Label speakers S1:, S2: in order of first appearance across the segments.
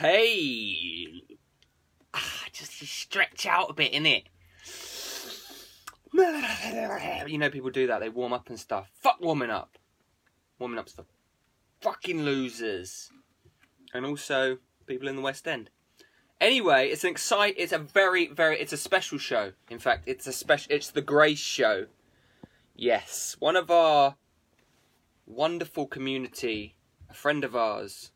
S1: Hey, ah, just stretch out a bit, innit? You know, people do that. They warm up and stuff. Fuck warming up. Warming up's for fucking losers. And also people in the West End. Anyway, it's an excite. It's a very, very. It's a special show. In fact, it's a special. It's the Grace Show. Yes, one of our wonderful community, a friend of ours,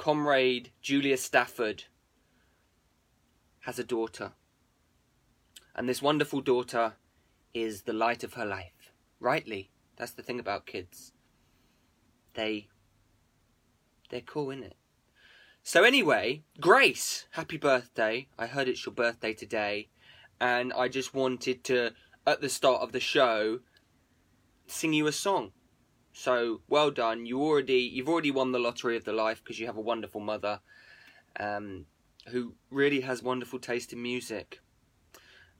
S1: comrade Julia Stafford, has a daughter, and this wonderful daughter is the light of her life. Rightly, that's the thing about kids. They, they're cool, innit? So anyway, Grace, happy birthday. I heard it's your birthday today, and I just wanted to, at the start of the show, sing you a song. So well done. You already you've already won the lottery of the life because you have a wonderful mother, um, who really has wonderful taste in music.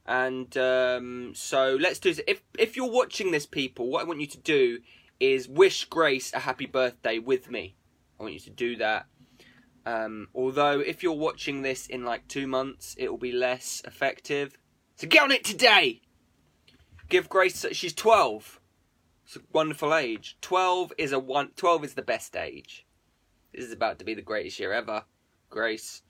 S1: And um, so let's do this. If if you're watching this, people, what I want you to do is wish Grace a happy birthday with me. I want you to do that. Um, although if you're watching this in like two months, it will be less effective. So get on it today. Give Grace. She's twelve. It's a wonderful age. Twelve is a one. Twelve is the best age. This is about to be the greatest year ever, Grace.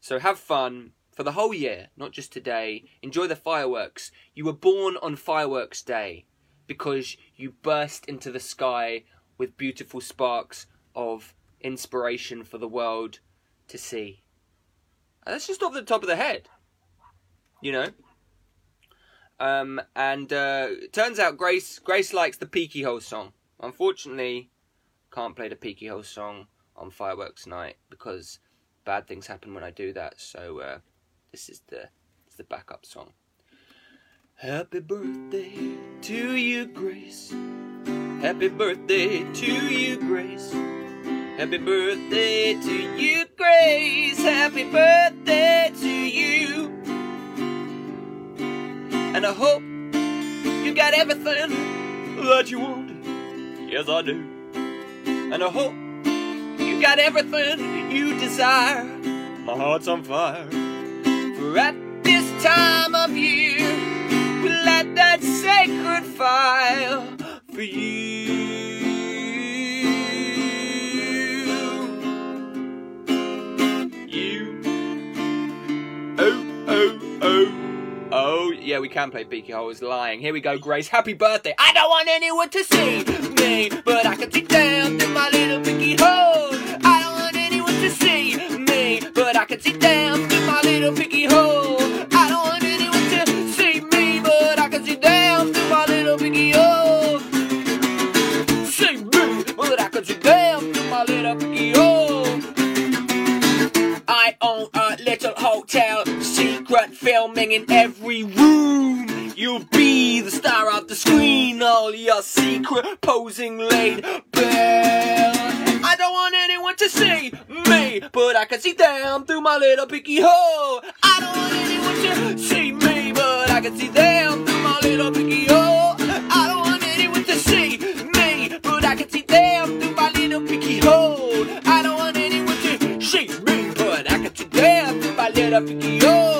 S1: So have fun for the whole year, not just today. Enjoy the fireworks. You were born on Fireworks Day because you burst into the sky with beautiful sparks of inspiration for the world to see. And that's just off the top of the head, you know. Um, and uh, turns out Grace Grace likes the Peaky Hole song. Unfortunately, can't play the Peaky Hole song on fireworks night because bad things happen when I do that. So uh, this is the this is the backup song. Happy birthday to you, Grace. Happy birthday to you, Grace. Happy birthday to you, Grace. Happy birthday to you. And I hope you got everything that you want. Yes, I do. And I hope you got everything you desire. My heart's on fire. For at this time of year, we light that sacred fire for you. Yeah, we can play Beaky Hole is lying. Here we go, Grace. Happy birthday. I don't want anyone to see me, but I can see down through my little Beaky Hole. I don't want anyone to see me, but I can see down through my little Beaky Hole. I don't want anyone to see me, but I can see down through my little Beaky Hole. See me, but I can see down through my little Beaky Hole. I own a little hotel, secret filming in every room. You'll be the star of the screen, all your secret posing laid bare. I don't want anyone to see me, but I can see down through my little picky hole. I don't want anyone to see me, but I can see them through my little picky hole. I don't want anyone to see me, but I can see them through my little picky hole. I don't want anyone to see me, but I can see them through my little picky hole.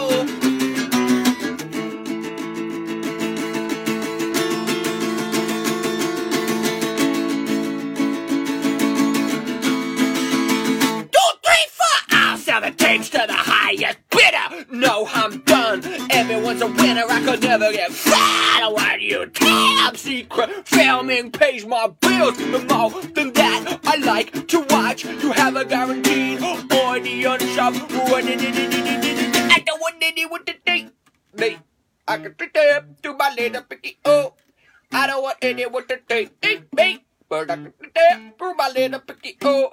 S1: Bidder. No, I'm done. Everyone's a winner. I could never get fat. What you top secret filming pays my bills. No more than that, I like to watch. You have a guaranteed audience of I don't want anyone to date me. I can fit them to my little picky oh. I don't want anyone to date me, but I can fit them to my little picky oh.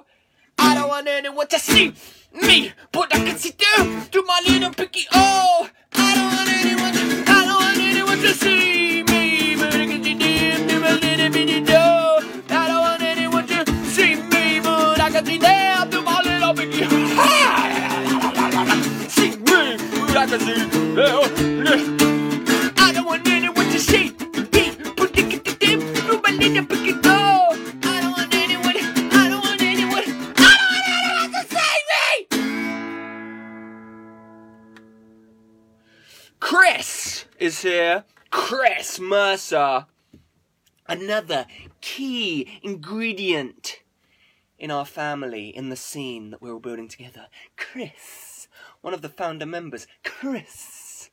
S1: I don't want anyone to see me, but I can see them to my little picky oh. I don't want anyone to, I don't want anyone to see me, but I can see them to my little bitty door. I don't want anyone to see me, but I can see them to my little picky See me, but I can see them. I don't want anyone to see me, but I can see them to my little picky Chris is here. Chris Mercer. Another key ingredient in our family, in the scene that we're all building together. Chris, one of the founder members. Chris,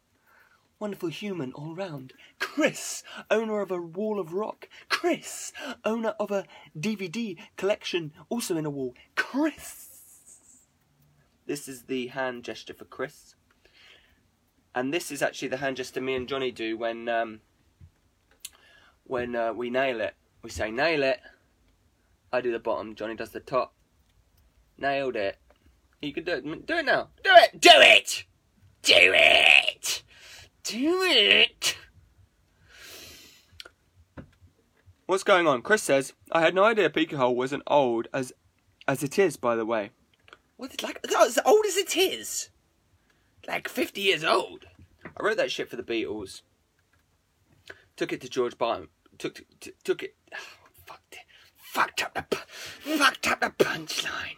S1: wonderful human all round. Chris, owner of a wall of rock. Chris, owner of a DVD collection, also in a wall. Chris. This is the hand gesture for Chris. And this is actually the hand gesture me and Johnny do when um, when uh, we nail it. We say nail it. I do the bottom. Johnny does the top. Nailed it. You can do it. Do it now. Do it. Do it. Do it. Do it. What's going on? Chris says, I had no idea Peaky Hole was as old as as it is, by the way. What, it like, as old as it is? Like 50 years old. I wrote that shit for the Beatles. Took it to George Martin. Took, t- took it. Oh, fucked it. Fucked up the, fucked up the punchline.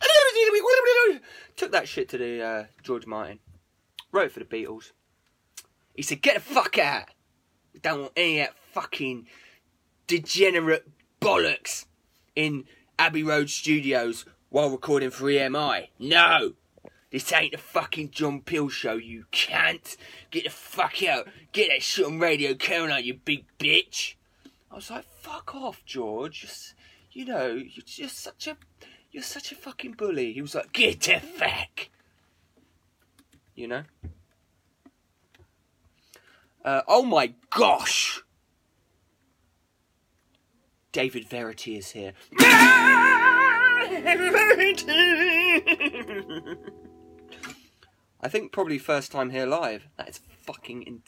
S1: Took that shit to the uh, George Martin. Wrote for the Beatles. He said, "Get the fuck out! We don't want any of that fucking degenerate bollocks in Abbey Road Studios while recording for EMI. No! This ain't a fucking John Peel show, you can't. Get the fuck out. Get that shit on Radio Caroline, you big bitch. I was like, fuck off, George. Just, you know, you're just such a, you're such a fucking bully. He was like, get the fuck. You know? Uh, oh my gosh! David Verity is here. I think probably first time here live. That is fucking in-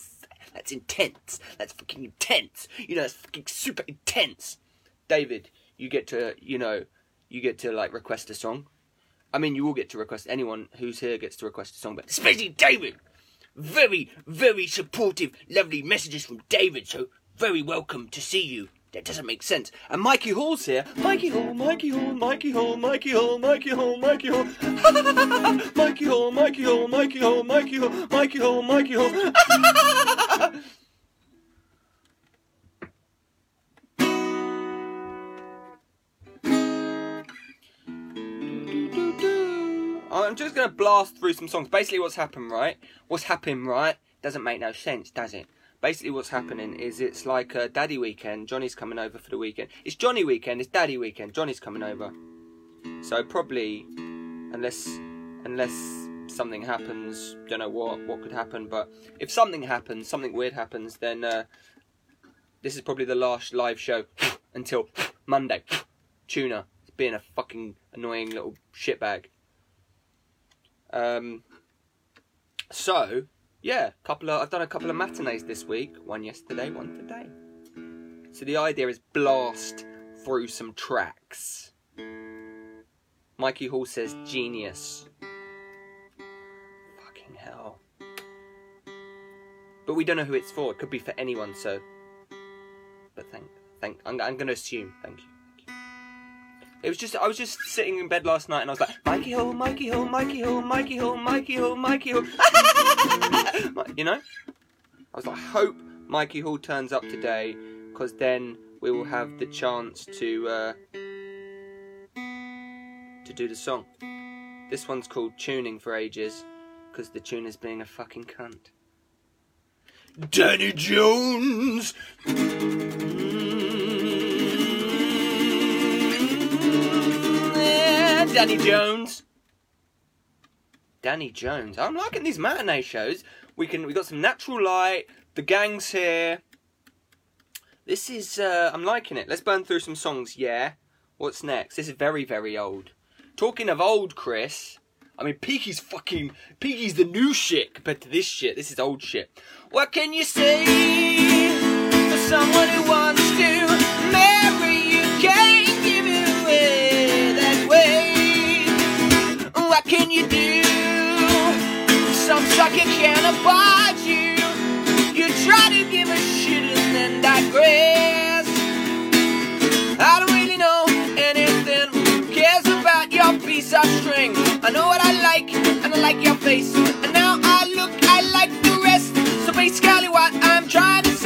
S1: that's intense. That's fucking intense. You know, that's fucking super intense. David, you get to, you know, you get to like request a song. I mean, you will get to request. Anyone who's here gets to request a song, but especially David. Very, very supportive, lovely messages from David. So very welcome to see you. That doesn't make sense. And Mikey Hall's here. Mikey Hall, Mikey Hall, Mikey Hall, Mikey Hall, Mikey Hall, Mikey Hall. Mikey Hall, Mikey Hall, Mikey Hall, Mikey Hall, Mikey Hall, Mikey Hall. I'm just gonna blast through some songs. Basically, what's happened, right? What's happened, right? Doesn't make no sense, does it? Basically, what's happening is it's like a daddy weekend. Johnny's coming over for the weekend. It's Johnny weekend. It's daddy weekend. Johnny's coming over. So probably, unless unless something happens, don't know what what could happen. But if something happens, something weird happens, then uh, this is probably the last live show until Monday. Tuna, it's being a fucking annoying little shitbag. Um. So yeah, couple of I've done a couple of matinees this week. One yesterday, one today. So the idea is blast through some tracks. Mikey Hall says genius. Fucking hell. But we don't know who it's for. It could be for anyone. So, but thank, thank. I'm, I'm going to assume. Thank you. Thank you. It was just I was just sitting in bed last night and I was like, Mikey Hall, Mikey Hall, Mikey Hall, Mikey Hall, Mikey Hall, Mikey Hall. you know? I was like, I hope Mikey Hall turns up today because then we will have the chance to uh, to do the song. This one's called Tuning for Ages because the tuner's being a fucking cunt. Danny Jones! Danny Jones. Danny Jones. I'm liking these matinee shows. We can we got some natural light. The gang's here. This is uh, I'm liking it. Let's burn through some songs. Yeah. What's next? This is very very old. Talking of old, Chris. I mean, Peaky's fucking Peaky's the new shit compared to this shit. This is old shit. What can you say for someone who wants to marry you do? Some sucker can't abide you. You try to give a shit and then digress. I don't really know anything. Who cares about your piece of string? I know what I like, and I like your face. And now I look, I like the rest. So basically, what I'm trying to say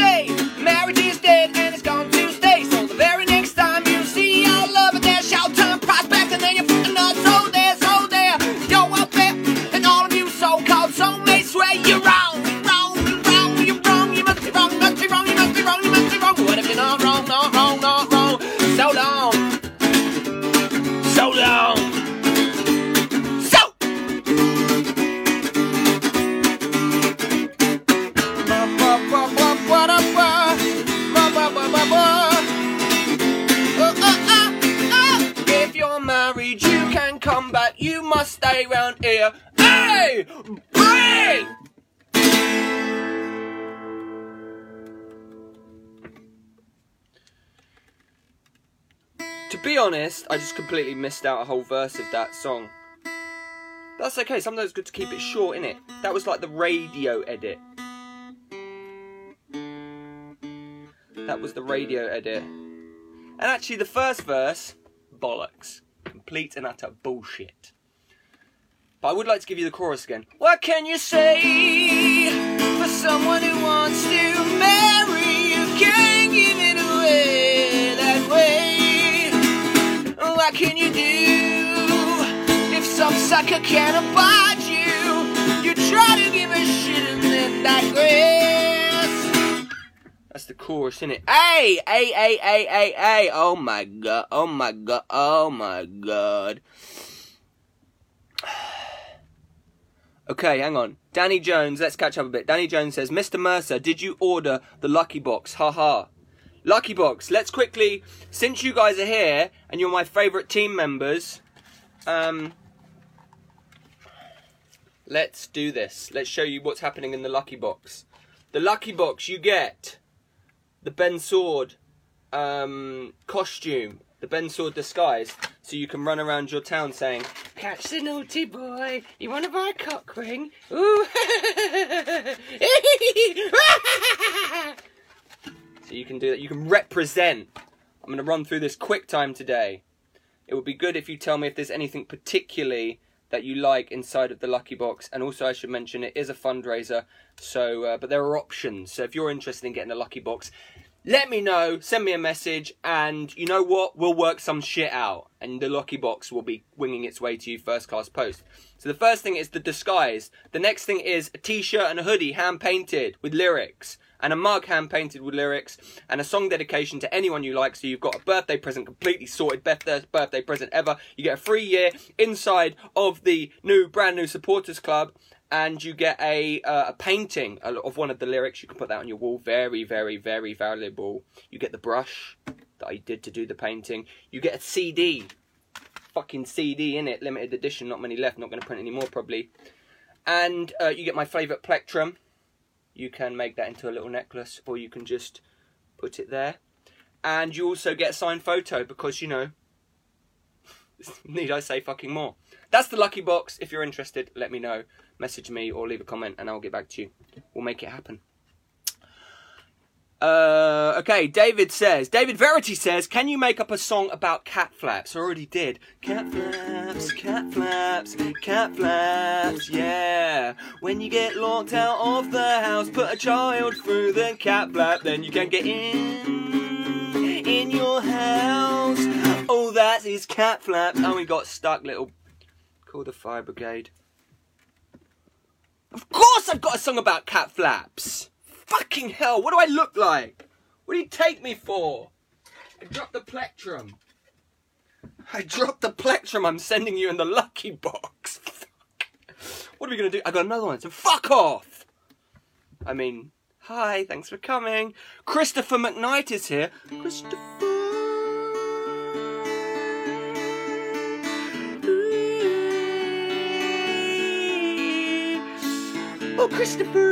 S1: here. Hey, bring! To be honest, I just completely missed out a whole verse of that song. That's okay. Sometimes it's good to keep it short, innit? That was like the radio edit. That was the radio edit. And actually, the first verse, bollocks. Complete and utter bullshit. But I would like to give you the chorus again. What can you say for someone who wants to marry you? Can't give it away that way. What can you do if some sucker can't abide you? You try to give a shit and then digress. That's the chorus, isn't it? Hey, hey, hey, hey, hey, hey. Oh my god, oh my god, oh my god. Okay, hang on. Danny Jones, let's catch up a bit. Danny Jones says, Mr. Mercer, did you order the Lucky Box? Ha ha. Lucky Box, let's quickly, since you guys are here and you're my favourite team members, um, let's do this. Let's show you what's happening in the Lucky Box. The Lucky Box, you get the Ben Sword um, costume, the Ben Sword disguise, so you can run around your town saying, Catch the naughty boy, you want to buy a cock ring? Ooh! so you can do that, you can represent. I'm going to run through this quick time today. It would be good if you tell me if there's anything particularly that you like inside of the lucky box and also i should mention it is a fundraiser so uh, but there are options so if you're interested in getting a lucky box let me know send me a message and you know what we'll work some shit out and the lucky box will be winging its way to you first class post so the first thing is the disguise the next thing is a t-shirt and a hoodie hand painted with lyrics and a mug hand painted with lyrics and a song dedication to anyone you like. So you've got a birthday present completely sorted, best birthday present ever. You get a free year inside of the new brand new supporters club. And you get a uh, a painting of one of the lyrics. You can put that on your wall. Very, very, very valuable. You get the brush that I did to do the painting. You get a CD, fucking CD in it, limited edition. Not many left. Not going to print any more probably. And uh, you get my favourite plectrum you can make that into a little necklace or you can just put it there. And you also get a signed photo because, you know, need I say fucking more? That's the lucky box. If you're interested, let me know. Message me or leave a comment and I'll get back to you. We'll make it happen. Uh, okay, David says, David Verity says, can you make up a song about cat flaps? I already did. Cat flaps, cat flaps, cat flaps, yeah. When you get locked out of the house, put a child through the cat flap, then you can get in, in your house. Oh, that is cat flaps. And we got stuck, little, call the fire brigade. Of course I've got a song about cat flaps. Fucking hell, what do I look like? What do you take me for? I dropped the plectrum. I dropped the plectrum I'm sending you in the lucky box. What are we gonna do? I got another one, so fuck off! I mean, hi, thanks for coming. Christopher McKnight is here. Christopher. Oh, Christopher!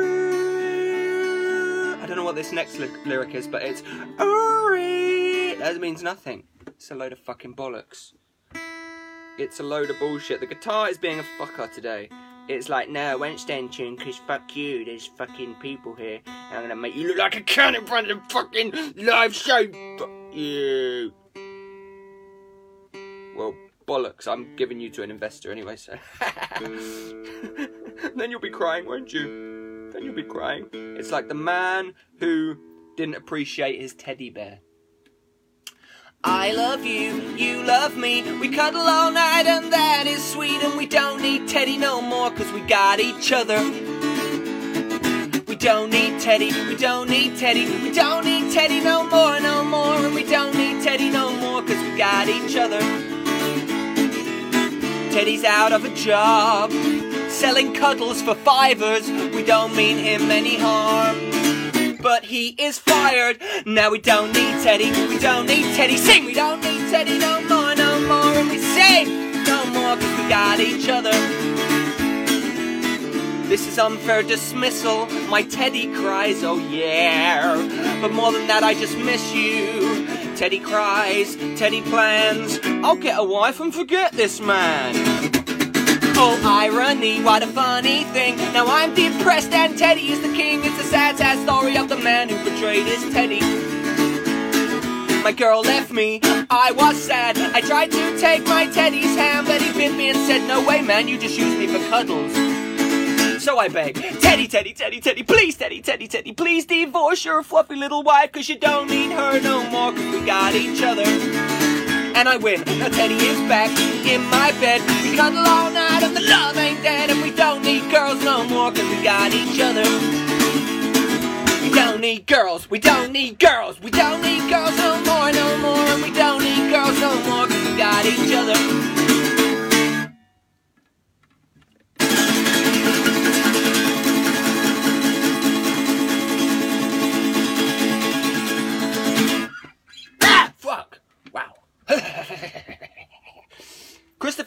S1: I don't know what this next ly- lyric is, but it's Uri. That means nothing. It's a load of fucking bollocks. It's a load of bullshit. The guitar is being a fucker today. It's like, no, I won't stand tune because fuck you. There's fucking people here. And I'm gonna make you look like a cunt in front of the fucking live show. Fuck you. Well, bollocks. I'm giving you to an investor anyway, so. then you'll be crying, won't you? then you'll be crying. It's like the man who didn't appreciate his teddy bear. I love you, you love me. We cuddle all night, and that is sweet. And we don't need Teddy no more, cause we got each other. We don't need Teddy, we don't need Teddy, we don't need Teddy no more, no more. And we don't need Teddy no more, cause we got each other. Teddy's out of a job, selling cuddles for fivers. We don't mean him any harm but he is fired. Now we don't need Teddy, we don't need Teddy. Sing, we don't need Teddy no more, no more. And we sing no more because we got each other. This is unfair dismissal. My Teddy cries, oh yeah. But more than that, I just miss you. Teddy cries, Teddy plans. I'll get a wife and forget this man. Oh, irony, what a funny thing. Now I'm depressed and Teddy is the king. It's a sad, sad story of the man who betrayed his Teddy. My girl left me, I was sad. I tried to take my Teddy's hand, but he bit me and said, No way, man, you just use me for cuddles. So I beg, Teddy, Teddy, Teddy, Teddy, please, Teddy, Teddy, Teddy, please divorce your fluffy little wife, cause you don't need her no more, cause we got each other and I win. Now Teddy is back in my bed. We cuddle all night and the love ain't dead. And we don't need girls no more cause we got each other. We don't need girls, we don't need girls, we don't need girls no more, no more. And we don't need girls no more cause we got each other.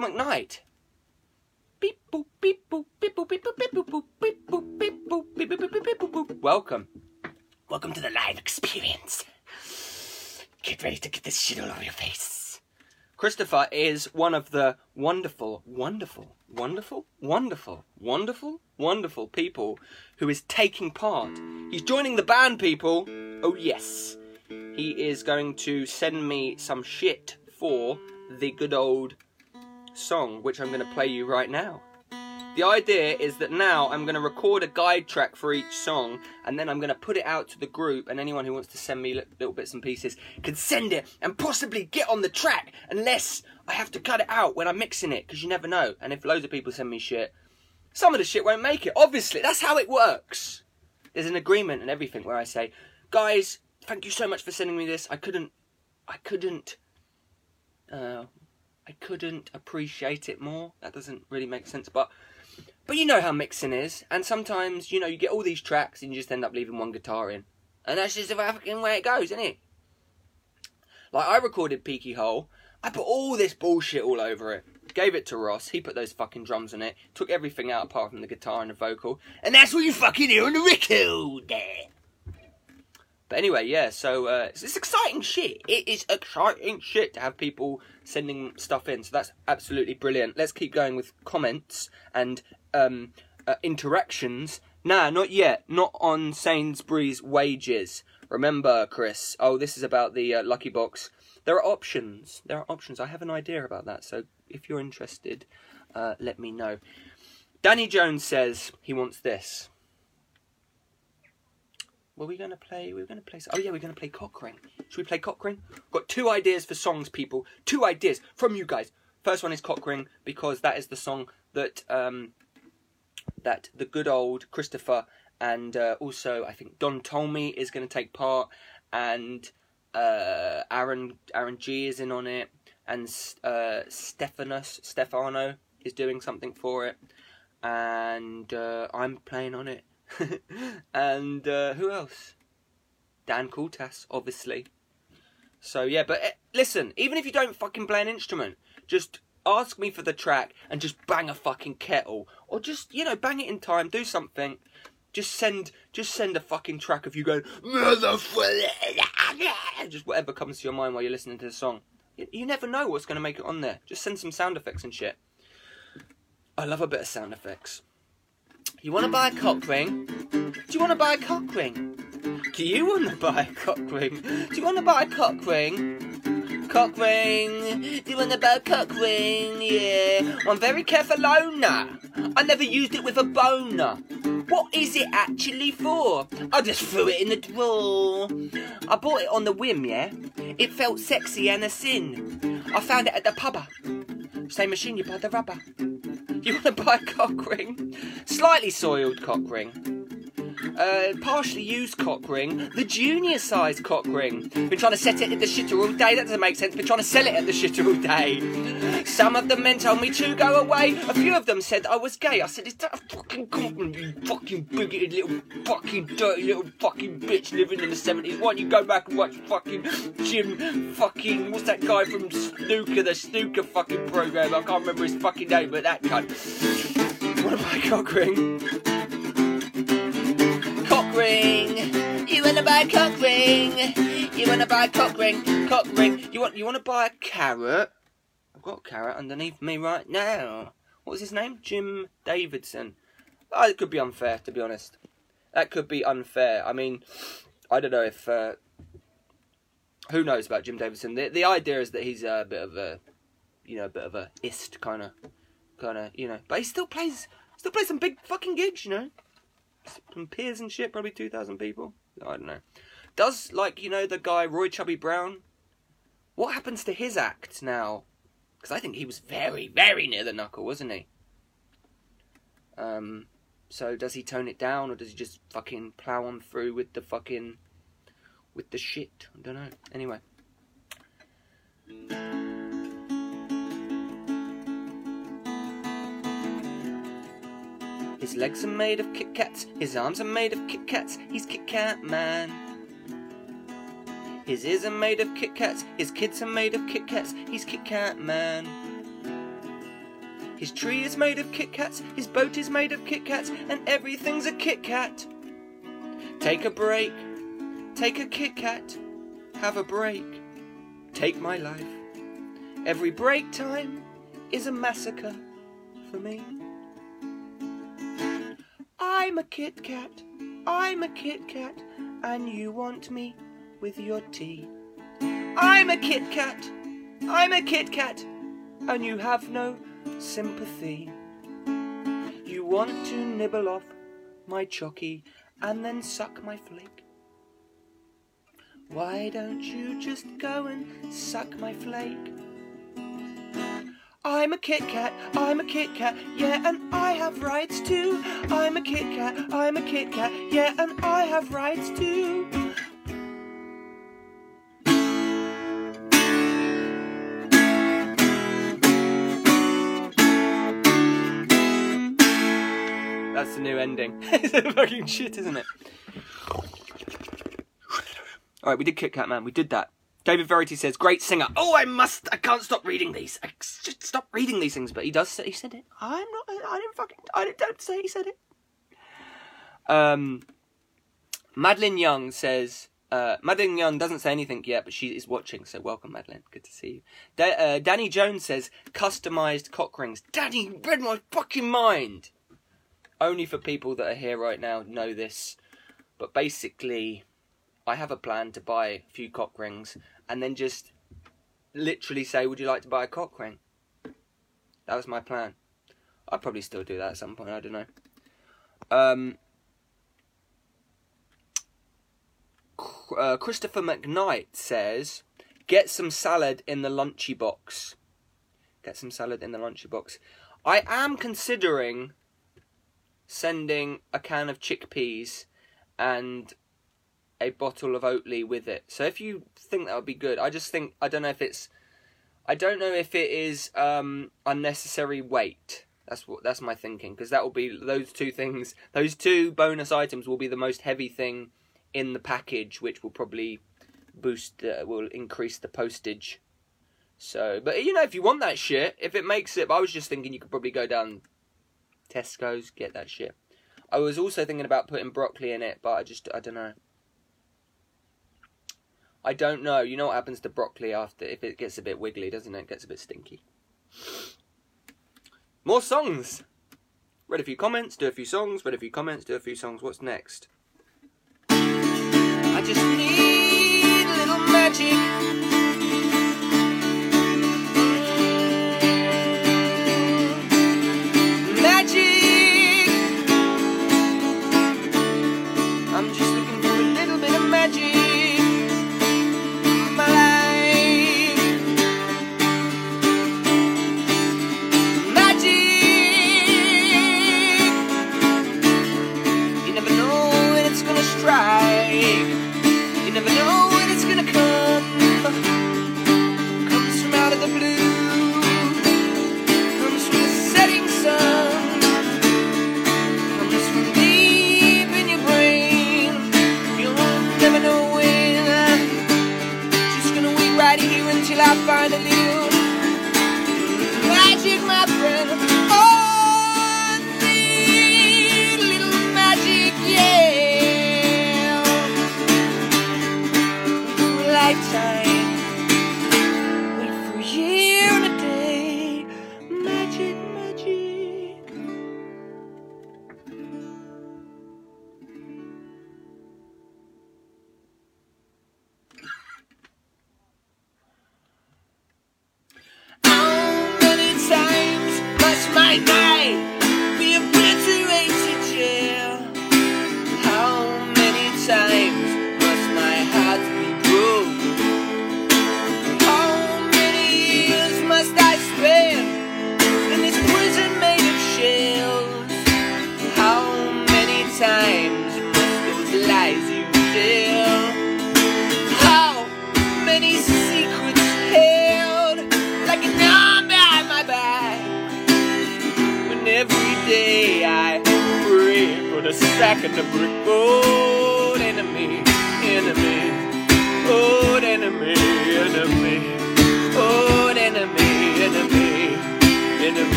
S1: McKnight. Welcome. Welcome to the live experience. Get ready to get this shit all over your face. Christopher is one of the wonderful, wonderful, wonderful, wonderful, wonderful, wonderful people who is taking part. He's joining the band, people. Oh, yes. He is going to send me some shit for the good old song, which I'm going to play you right now. The idea is that now I'm going to record a guide track for each song and then I'm going to put it out to the group and anyone who wants to send me little bits and pieces can send it and possibly get on the track unless I have to cut it out when I'm mixing it because you never know. And if loads of people send me shit, some of the shit won't make it. Obviously, that's how it works. There's an agreement and everything where I say, guys, thank you so much for sending me this. I couldn't, I couldn't, uh, I couldn't appreciate it more. That doesn't really make sense, but but you know how mixing is, and sometimes you know you get all these tracks and you just end up leaving one guitar in, and that's just the fucking way it goes, isn't it? Like I recorded Peaky Hole, I put all this bullshit all over it. Gave it to Ross, he put those fucking drums on it, took everything out apart from the guitar and the vocal, and that's what you fucking hear on the record. But anyway, yeah, so uh, it's, it's, exciting shit. It is exciting shit to have people sending stuff in. So that's absolutely brilliant. Let's keep going with comments and um, uh, interactions. Nah, not yet. Not on Sainsbury's wages. Remember, Chris. Oh, this is about the uh, Lucky Box. There are options. There are options. I have an idea about that. So if you're interested, uh, let me know. Danny Jones says he wants this. Were we going to play? We were going to play. Oh yeah, we're going to play Cockring. Should we play Cockring? Got two ideas for songs, people. Two ideas from you guys. First one is Cockring because that is the song that um, that the good old Christopher and uh, also I think Don Tolmie is going to take part, and uh, Aaron Aaron G is in on it, and uh, Stephanus Stefano is doing something for it, and uh, I'm playing on it. and uh, who else? Dan Kultas, obviously. So yeah, but uh, listen, even if you don't fucking play an instrument, just ask me for the track and just bang a fucking kettle, or just you know bang it in time, do something. Just send, just send a fucking track of you going motherfucker, just whatever comes to your mind while you're listening to the song. You, you never know what's going to make it on there. Just send some sound effects and shit. I love a bit of sound effects. You want to buy a cock ring? Do you want to buy a cock ring? Do you want to buy a cock ring? Do you want to buy a cock ring? Cock ring. Do you want to buy a cock ring? Yeah. I'm very careful owner. I never used it with a boner. What is it actually for? I just threw it in the drawer. I bought it on the whim, yeah? It felt sexy and a sin. I found it at the pubber. Same machine you buy the rubber. You want to buy a cock ring? Slightly soiled cock ring uh, partially used cock ring, the junior size cock ring. Been trying to set it at the shitter all day, that doesn't make sense. Been trying to sell it at the shitter all day. Some of the men told me to go away. A few of them said I was gay. I said, is that a fucking compliment, you fucking bigoted little fucking dirty little fucking bitch living in the 70s? Why don't you go back and watch fucking Jim fucking, what's that guy from Snooker, the Snooker fucking program? I can't remember his fucking name, but that cunt. What I cock ring? Ring. You wanna buy a cock ring? You wanna buy a cock ring? Cock ring. You want you wanna buy a carrot? I've got a carrot underneath me right now. What was his name? Jim Davidson. Oh, it could be unfair, to be honest. That could be unfair. I mean, I don't know if. Uh, who knows about Jim Davidson? The the idea is that he's a bit of a, you know, a bit of a ist kind of, kind of, you know. But he still plays, still plays some big fucking gigs, you know some peers and shit, probably 2,000 people. I don't know. Does, like, you know, the guy Roy Chubby Brown? What happens to his act now? Because I think he was very, very near the knuckle, wasn't he? Um, so does he tone it down or does he just fucking plow on through with the fucking. with the shit? I don't know. Anyway. His legs are made of Kit Kats, his arms are made of Kit Kats, he's Kit Kat Man. His ears are made of Kit Kats, his kids are made of Kit Kats, he's Kit Kat Man. His tree is made of Kit Kats, his boat is made of Kit Kats, and everything's a Kit Kat. Take a break, take a Kit Kat, have a break, take my life. Every break time is a massacre for me. I'm a Kit Kat, I'm a Kit Kat, and you want me with your tea. I'm a Kit Kat, I'm a Kit Kat, and you have no sympathy. You want to nibble off my chocky and then suck my flake. Why don't you just go and suck my flake? I'm a Kit Kat, I'm a Kit Kat, yeah, and I have rights too. I'm a Kit Kat, I'm a Kit Kat, yeah, and I have rights too. That's the new ending. it's fucking shit, isn't it? Alright, we did Kit Kat Man, we did that. David Verity says, "Great singer." Oh, I must. I can't stop reading these. I just stop reading these things. But he does. Say, he said it. I'm not. I didn't fucking. I didn't, don't say he said it. Um, Madeline Young says. Uh, Madeline Young doesn't say anything yet, but she is watching. So welcome, Madeline. Good to see you. Da- uh, Danny Jones says customized cock rings. Danny read my fucking mind. Only for people that are here right now know this, but basically, I have a plan to buy a few cock rings and then just literally say, "Would you like to buy a cock ring?" That was my plan. I'd probably still do that at some point. I don't know. Um, uh, Christopher McKnight says, "Get some salad in the lunchy box." Get some salad in the lunchy box. I am considering sending a can of chickpeas and a bottle of Oatly with it. So if you think that would be good, I just think I don't know if it's I don't know if it is um, unnecessary weight. That's what that's my thinking because that will be those two things. Those two bonus items will be the most heavy thing in the package, which will probably boost will increase the postage. So, but you know, if you want that shit, if it makes it, I was just thinking you could probably go down Tesco's get that shit. I was also thinking about putting broccoli in it, but I just I don't know. I don't know. You know what happens to broccoli after if it gets a bit wiggly, doesn't it? It gets a bit stinky. More songs. Read a few comments, do a few songs, read a few comments, do a few songs. What's next? I just need a little magic.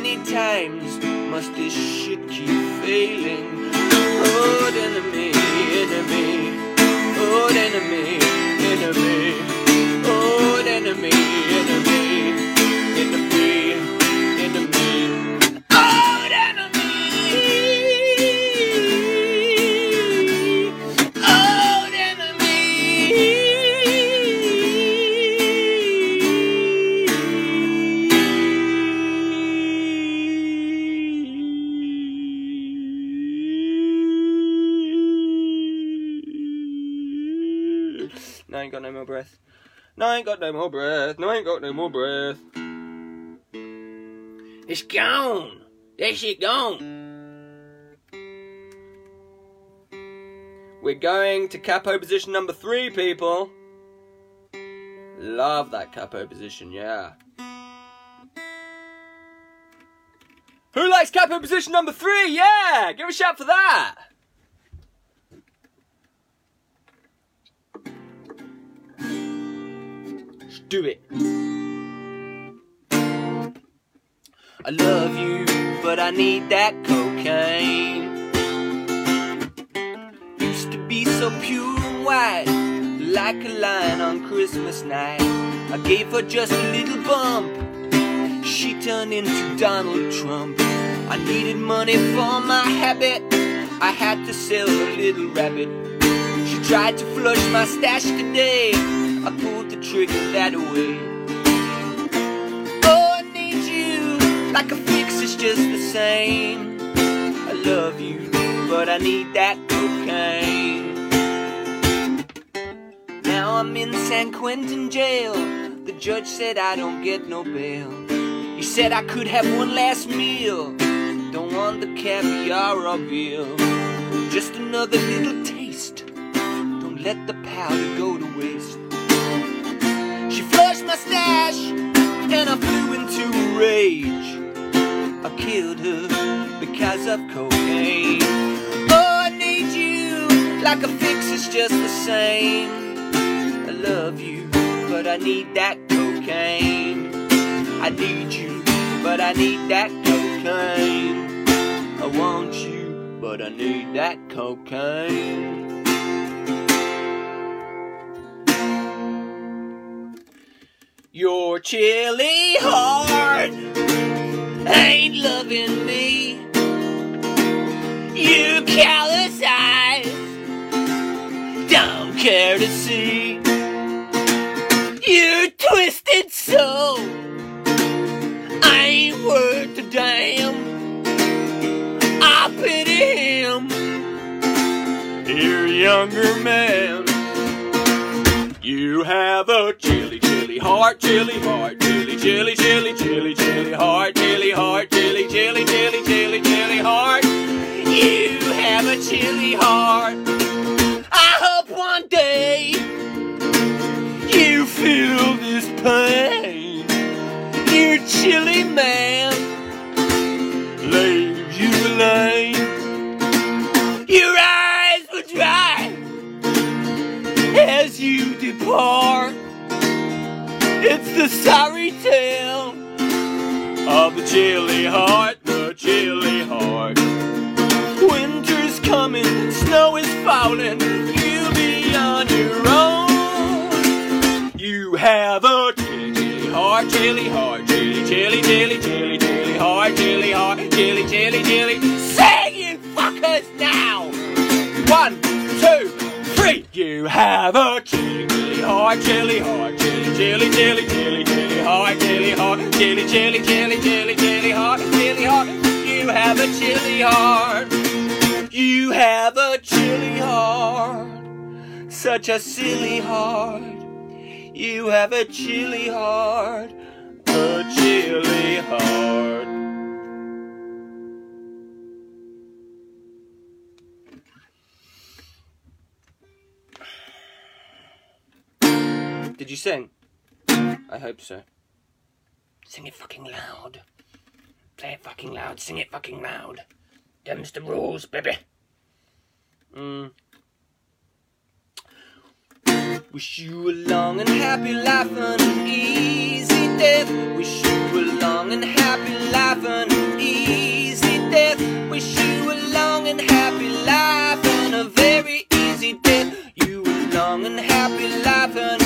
S1: Many times must this shit keep failing? Oh, enemy, enemy, oh, enemy, enemy, oh, enemy, enemy, enemy, No, I ain't got no more breath. No, I ain't got no more breath. It's gone. That shit gone. We're going to capo position number three, people. Love that capo position, yeah. Who likes capo position number three? Yeah! Give a shout for that! Do it. I love you, but I need that cocaine. Used to be so pure and white, like a lion on Christmas night. I gave her just a little bump. She turned into Donald Trump. I needed money for my habit. I had to sell a little rabbit. She tried to flush my stash today. I pulled the trigger that away. Oh, I need you like a fix is just the same. I love you, but I need that cocaine. Now I'm in San Quentin jail. The judge said I don't get no bail. He said I could have one last meal. Don't want the caviar or veal. Just another little taste. Don't let the powder go to waste. Stash, and I flew into a rage. I killed her because of cocaine. Oh, I need you like a fix is just the same. I love you, but I need that cocaine. I need you, but I need that cocaine. I want you, but I need that cocaine. Your chilly heart ain't loving me. You callous eyes don't care to see. You twisted soul ain't worth a damn. I pity him. You're a younger man. You have a heart, chilly heart, chilly, chilly, chilly, chilly, chilly heart, chilly heart, chilly, chilly, chilly, chilly, chilly heart. You have a chilly heart. I hope one day you feel this pain. Your chilly man leaves you alone. Your eyes will dry as you depart. It's the sorry tale of the chilly heart, the chilly heart. Winter's coming, snow is falling, you'll be on your own. You have a chilly, heart, chilly heart, chilly, chilly, chilly, chilly, chilly heart, chilly heart, chilly, chilly, chilly. Sing, you fuckers, now! One, two, three. You have a chili, chili heart, chili heart, chili, chili, chili, chili, chili heart, chili heart, chili, chili, chili, chili, chili heart, chili heart. You have a chili heart. You have a chili heart. Such a silly heart. You have a chili heart. A chili heart. Did you sing? I hope so. Sing it fucking loud. Play it fucking loud. Sing it fucking loud. Them's the rules, baby. Mm. Wish you a long and happy life and an easy death. Wish you a long and happy life and an easy death. Wish you a long and happy life and a very easy death. You a long and happy life and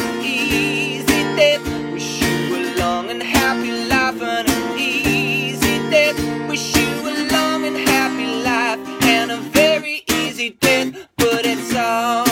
S1: death. But it's all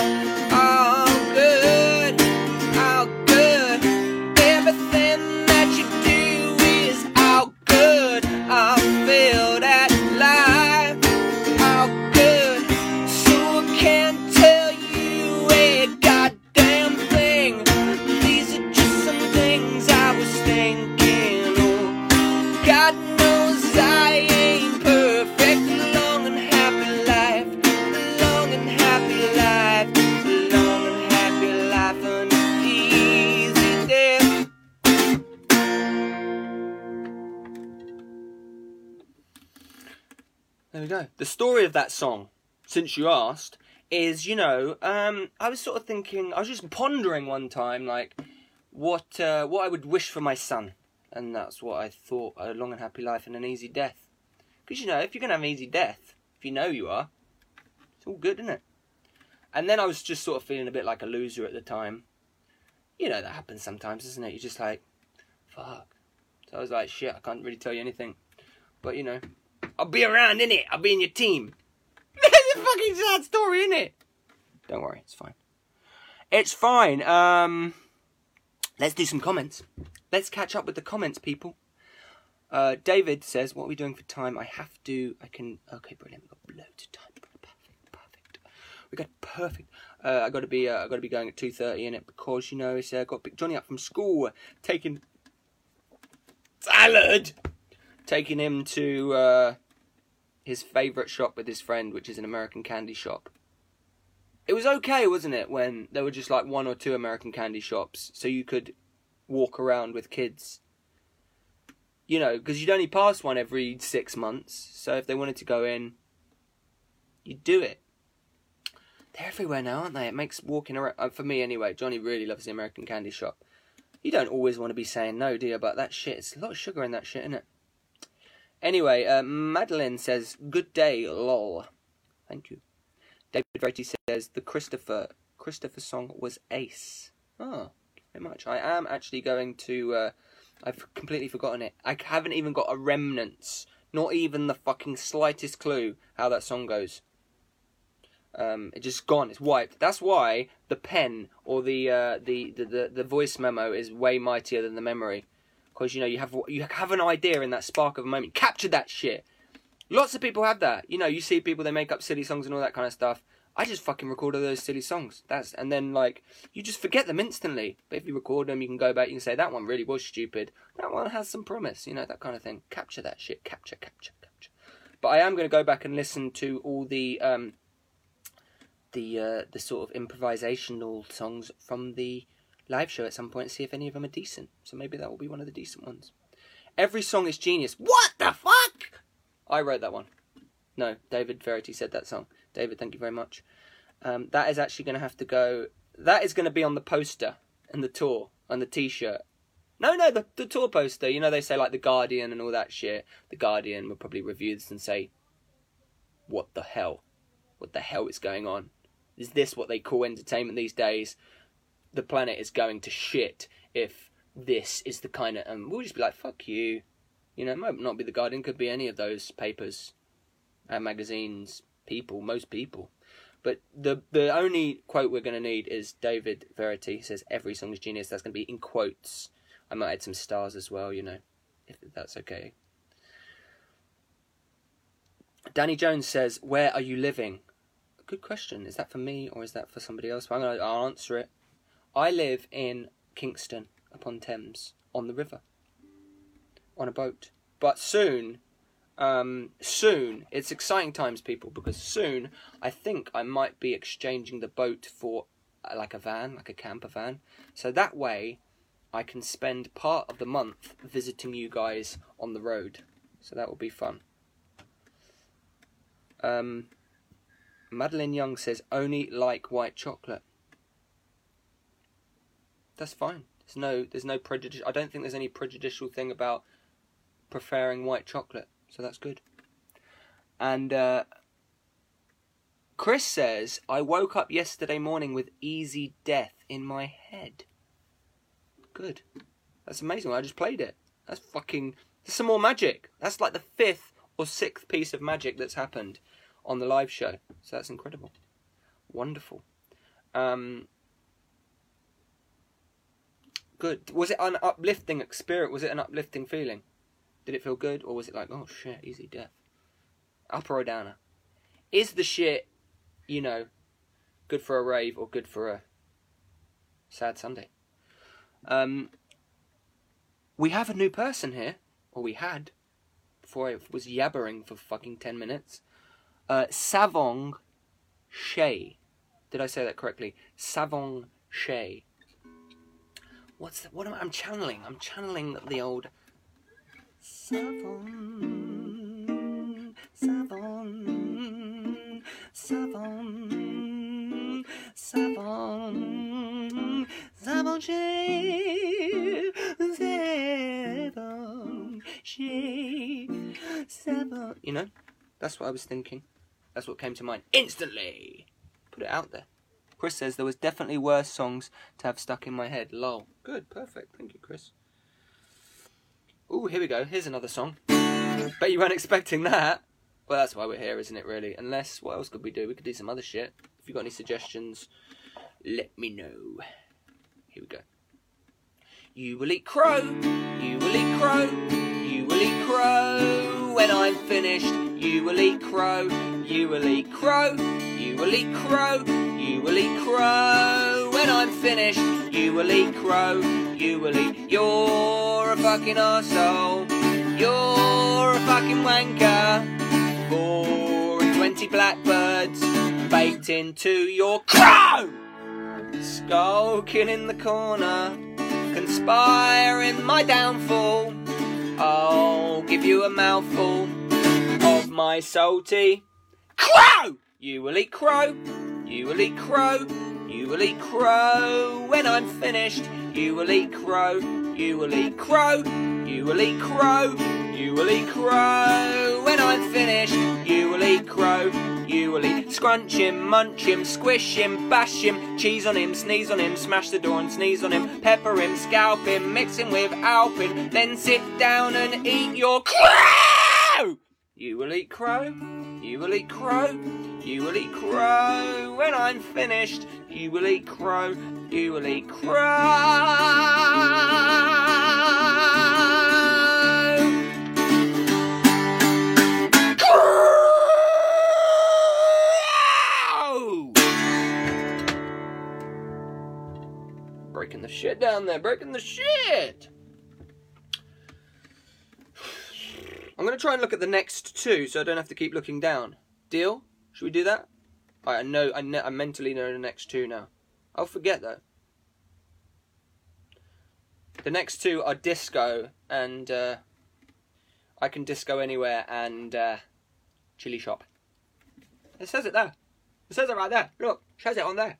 S1: The story of that song, since you asked, is you know, um, I was sort of thinking, I was just pondering one time, like, what uh, what I would wish for my son, and that's what I thought: a long and happy life and an easy death. Because you know, if you're gonna have an easy death, if you know you are, it's all good, isn't it? And then I was just sort of feeling a bit like a loser at the time. You know that happens sometimes, doesn't it? You're just like, fuck. So I was like, shit, I can't really tell you anything. But you know, I'll be around, innit? I'll be in your team. it's a fucking sad story, innit? Don't worry, it's fine. It's fine. Um, let's do some comments. Let's catch up with the comments, people. Uh, David says, "What are we doing for time? I have to. I can. Okay, brilliant. We've got loads of time. Perfect, perfect. We got perfect. Uh, I got to be. Uh, I got to be going at two thirty in it because you know it's uh, got Johnny up from school, taking salad, taking him to uh, his favourite shop with his friend, which is an American candy shop. It was okay, wasn't it, when there were just like one or two American candy shops, so you could walk around with kids. You know, because you'd only pass one every six months, so if they wanted to go in, you'd do it. They're everywhere now, aren't they? It makes walking around, uh, for me anyway, Johnny really loves the American candy shop. You don't always want to be saying no, do you? But that shit, it's a lot of sugar in that shit, isn't it? Anyway, uh, Madeline says, "Good day, lol." Thank you. David Verity says the Christopher Christopher song was ace. Oh, very much. I am actually going to. Uh, I've completely forgotten it. I haven't even got a remnants, not even the fucking slightest clue how that song goes. Um, it's just gone. It's wiped. That's why the pen or the, uh, the, the, the the voice memo is way mightier than the memory, because you know you have you have an idea in that spark of a moment. Capture that shit. Lots of people have that. You know, you see people they make up silly songs and all that kind of stuff. I just fucking record all those silly songs. That's and then like you just forget them instantly. But if you record them, you can go back. You can say that one really was stupid. That one has some promise. You know that kind of thing. Capture that shit. Capture, capture, capture. But I am going to go back and listen to all the um, the uh, the sort of improvisational songs from the live show at some point. See if any of them are decent. So maybe that will be one of the decent ones. Every song is genius. What the fuck? I wrote that one. No, David Verity said that song. David, thank you very much. Um, that is actually going to have to go. That is going to be on the poster and the tour and the T-shirt. No, no, the the tour poster. You know they say like the Guardian and all that shit. The Guardian will probably review this and say, "What the hell? What the hell is going on? Is this what they call entertainment these days? The planet is going to shit if this is the kind of, and we'll just be like, fuck you. You know, it might not be the Guardian, could be any of those papers, uh, magazines, people, most people. But the the only quote we're going to need is David Verity he says every song is genius. That's going to be in quotes. I might add some stars as well, you know, if that's okay. Danny Jones says, "Where are you living?" Good question. Is that for me or is that for somebody else? I'm gonna I'll answer it. I live in Kingston upon Thames on the river on a boat. But soon, um, soon, it's exciting times, people, because soon I think I might be exchanging the boat for uh, like a van, like a camper van. So that way I can spend part of the month visiting you guys on the road. So that will be fun. Um, Madeline Young says only like white chocolate. That's fine. There's no there's no prejudice. I don't think there's any prejudicial thing about preferring white chocolate, so that's good. And uh, Chris says I woke up yesterday morning with easy death in my head. Good. That's amazing. I just played it. That's fucking. There's some more magic. That's like the fifth or sixth piece of magic that's happened on the live show. So that's incredible. Wonderful. Um, good. Was it an uplifting experience? Was it an uplifting feeling? Did it feel good, or was it like, oh shit, easy death? Upper or downer? Is the shit, you know, good for a rave or good for a sad Sunday? Um, we have a new person here, or we had, before I was yabbering for fucking ten minutes. Uh, Savong Shay. Did I say that correctly? Savong Shay. What's the, what am I, I'm channeling? I'm channeling the old Savon, Savon, Savon, Savon, Savon, Savon. You know, that's what I was thinking. That's what came to mind instantly. Put it out there. Chris says there was definitely worse songs to have stuck in my head. Lol. Good, perfect. Thank you, Chris. Ooh, here we go. Here's another song. Bet you weren't expecting that. Well, that's why we're here, isn't it, really? Unless, what else could we do? We could do some other shit. If you've got any suggestions, let me know. Here we go. You will eat crow, you will eat crow, you will eat crow. When I'm finished, you will eat crow, you will eat crow, you will eat crow, you will eat crow. When I'm finished, you will eat crow, you will eat. You're a fucking arsehole. You're a fucking wanker. Four and twenty blackbirds baked into your crow. Skulking in the corner, conspiring my downfall. I'll give you a mouthful of my salty crow. You will eat crow. You will eat crow. You will eat crow when I'm finished. You will eat crow. You will eat crow. You will eat crow. You will eat crow when I'm finished. You will eat crow. You will eat scrunch him, munch him, squish him, bash him, cheese on him, sneeze on him, smash the door and sneeze on him, pepper him, scalp him, mix him with alpin, then sit down and eat your crow. You will eat crow. You will eat crow. You will eat crow when I'm finished. You will eat crow. You will eat crow. Crow! Breaking the shit down there. Breaking the shit. I'm going to try and look at the next two so I don't have to keep looking down. Deal? Should we do that? Right, I know, I, I mentally know the next two now. I'll forget though. The next two are disco and uh, I can disco anywhere and uh, chili shop. It says it there. It says it right there. Look, says it on there.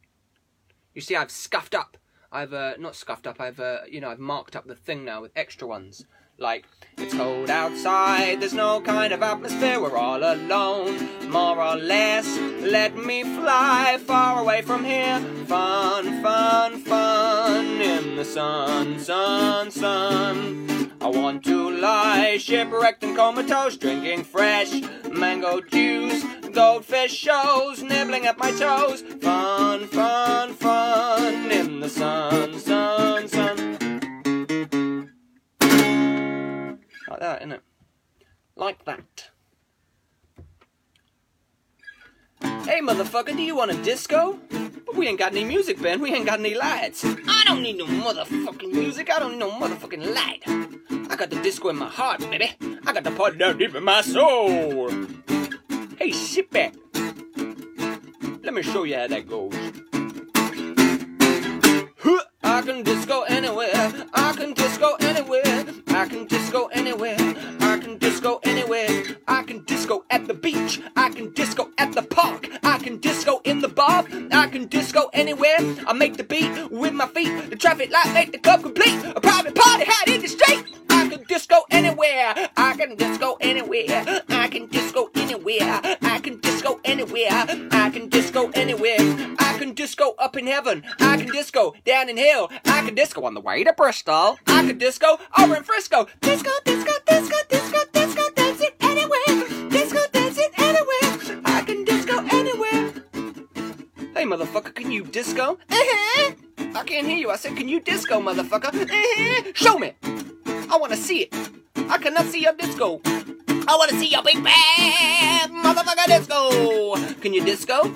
S1: You see, I've scuffed up. I've uh, not scuffed up. I've uh, you know I've marked up the thing now with extra ones. Like, it's cold outside, there's no kind of atmosphere, we're all alone, more or less. Let me fly far away from here. Fun, fun, fun in the sun, sun, sun. I want to lie shipwrecked and comatose, drinking fresh mango juice, goldfish shows, nibbling at my toes. Fun, fun, fun in the sun, sun, sun. Like that, innit? Like that. Hey, motherfucker, do you want a disco? But we ain't got any music, Ben. We ain't got any lights. I don't need no motherfucking music. I don't need no motherfucking light. I got the disco in my heart, baby. I got the party down deep in my soul. Hey, sit back. Let me show you how that goes. I can disco anywhere. I can disco anywhere. I can disco anywhere. I can disco anywhere. I can disco at the beach. I can disco at the park. I can disco in the bar. I can disco anywhere. I make the beat with my feet. The traffic light make the club complete. A private party had in the street. I can disco anywhere. I can disco anywhere. I can disco anywhere. I can disco anywhere. I can disco anywhere. In heaven. I can disco down in hell. I can disco on the way to Bristol. I can disco over in Frisco. Disco, disco, disco, disco, disco, dancing anywhere. Disco, dancing anywhere. I can disco anywhere. Hey, motherfucker, can you disco? Uh-huh. I can't hear you. I said, can you disco, motherfucker? Uh-huh. Show me. I want to see it. I cannot see your disco. I want to see your big bad motherfucker disco. Can you disco?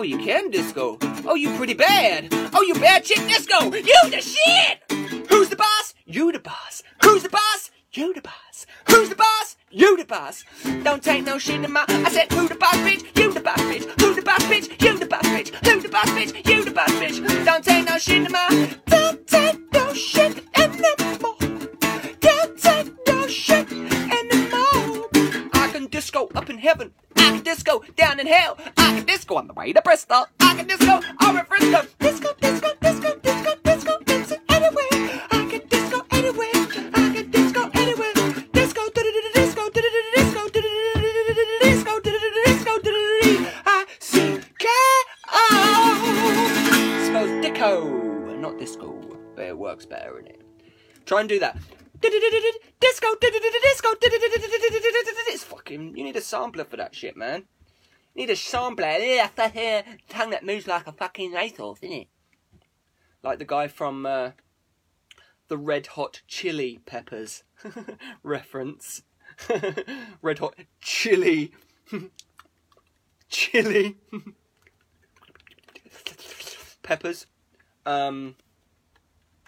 S1: Oh, you can disco. Oh, you pretty bad. Oh, you bad chick disco. You the shit. Who's the boss? You the boss. Who's the boss? You the boss. Who's the boss? You the boss. Don't take no shit in my. I said, who the boss, bitch? You the boss, bitch. Who the boss, bitch? You the boss, bitch. Who the boss, bitch? You the boss, bitch. Don't take no shit in my. Don't take no shit anymore. Don't take no shit anymore. Disco up in heaven. I can disco down in hell. I can disco on the way to Bristol. I can disco over Frisco. Disco, disco, disco, disco, disco, dancing anywhere. I can disco anywhere. I can disco anywhere. Disco, do-do-do-do, disco, do-do-do-do, disco, do-do-do-do-do-do-do, disco, do-do-do-do, disco, do-do-do-do-do. I see K-O. Spells disco, not disco, but it works better in it. Try and do that. Disco, disco, it's fucking. You need a sampler for that shit, man. Need a sampler. Here tongue that moves like a fucking racehorse, isn't it? Like the guy from uh, the Red Hot Chili Peppers reference. Red Hot Chili. Chili. Peppers. Um,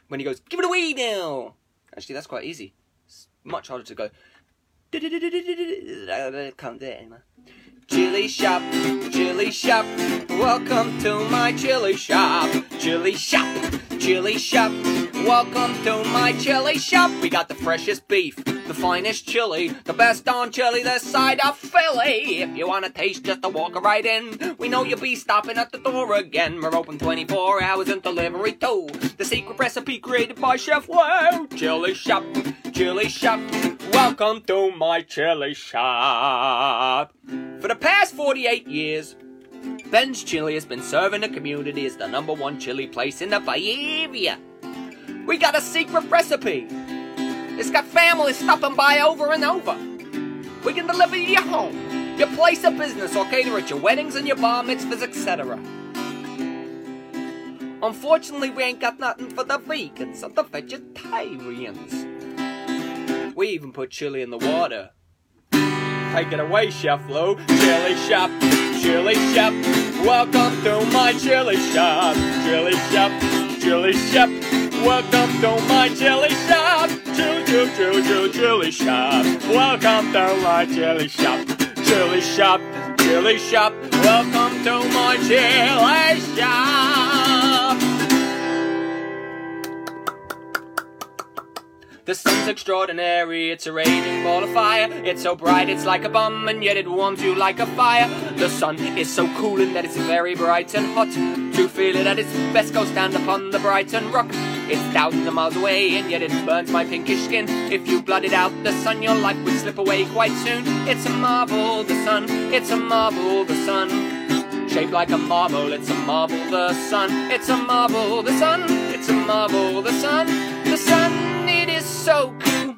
S1: when he goes, give it away now. Actually, that's quite easy. It's much harder to go. I can't do it anymore. Chili shop, chili shop. Welcome to my chili shop. Chili shop, chili shop. Welcome to my chili shop. We got the freshest beef, the finest chili, the best on chili this side of Philly. If you want to taste, just to walk right in. We know you'll be stopping at the door again. We're open 24 hours and delivery too. The secret recipe created by Chef Wow. Chili shop, chili shop. Welcome to my chili shop. For the past 48 years, Ben's Chili has been serving the community as the number one chili place in the Bay Area. We got a secret recipe. It's got families stopping by over and over. We can deliver to your home, your place of business, or cater at your weddings and your bar mitzvahs, etc. Unfortunately, we ain't got nothing for the vegans or the vegetarians. We even put chili in the water. Take it away, Chef Lou. Chili shop, chili shop. Welcome to my chili shop. Chili shop, chili shop. Welcome to my chili shop. Chili, chili, chili, chili, chili shop. Welcome to my chili shop. Chili shop, chili shop. Welcome to my chili shop. The sun's extraordinary, it's a raging ball of fire. It's so bright, it's like a bomb, and yet it warms you like a fire. The sun is so cooling that it's very bright and hot. To feel it at its best, go stand upon the Brighton Rock. It's thousands of miles away, and yet it burns my pinkish skin. If you blotted out the sun, your life would slip away quite soon. It's a marvel, the sun, it's a marvel, the sun. shaped like a marble. It's a marble, the sun. It's a marble, the sun. It's a marble, the sun. The sun, so cool.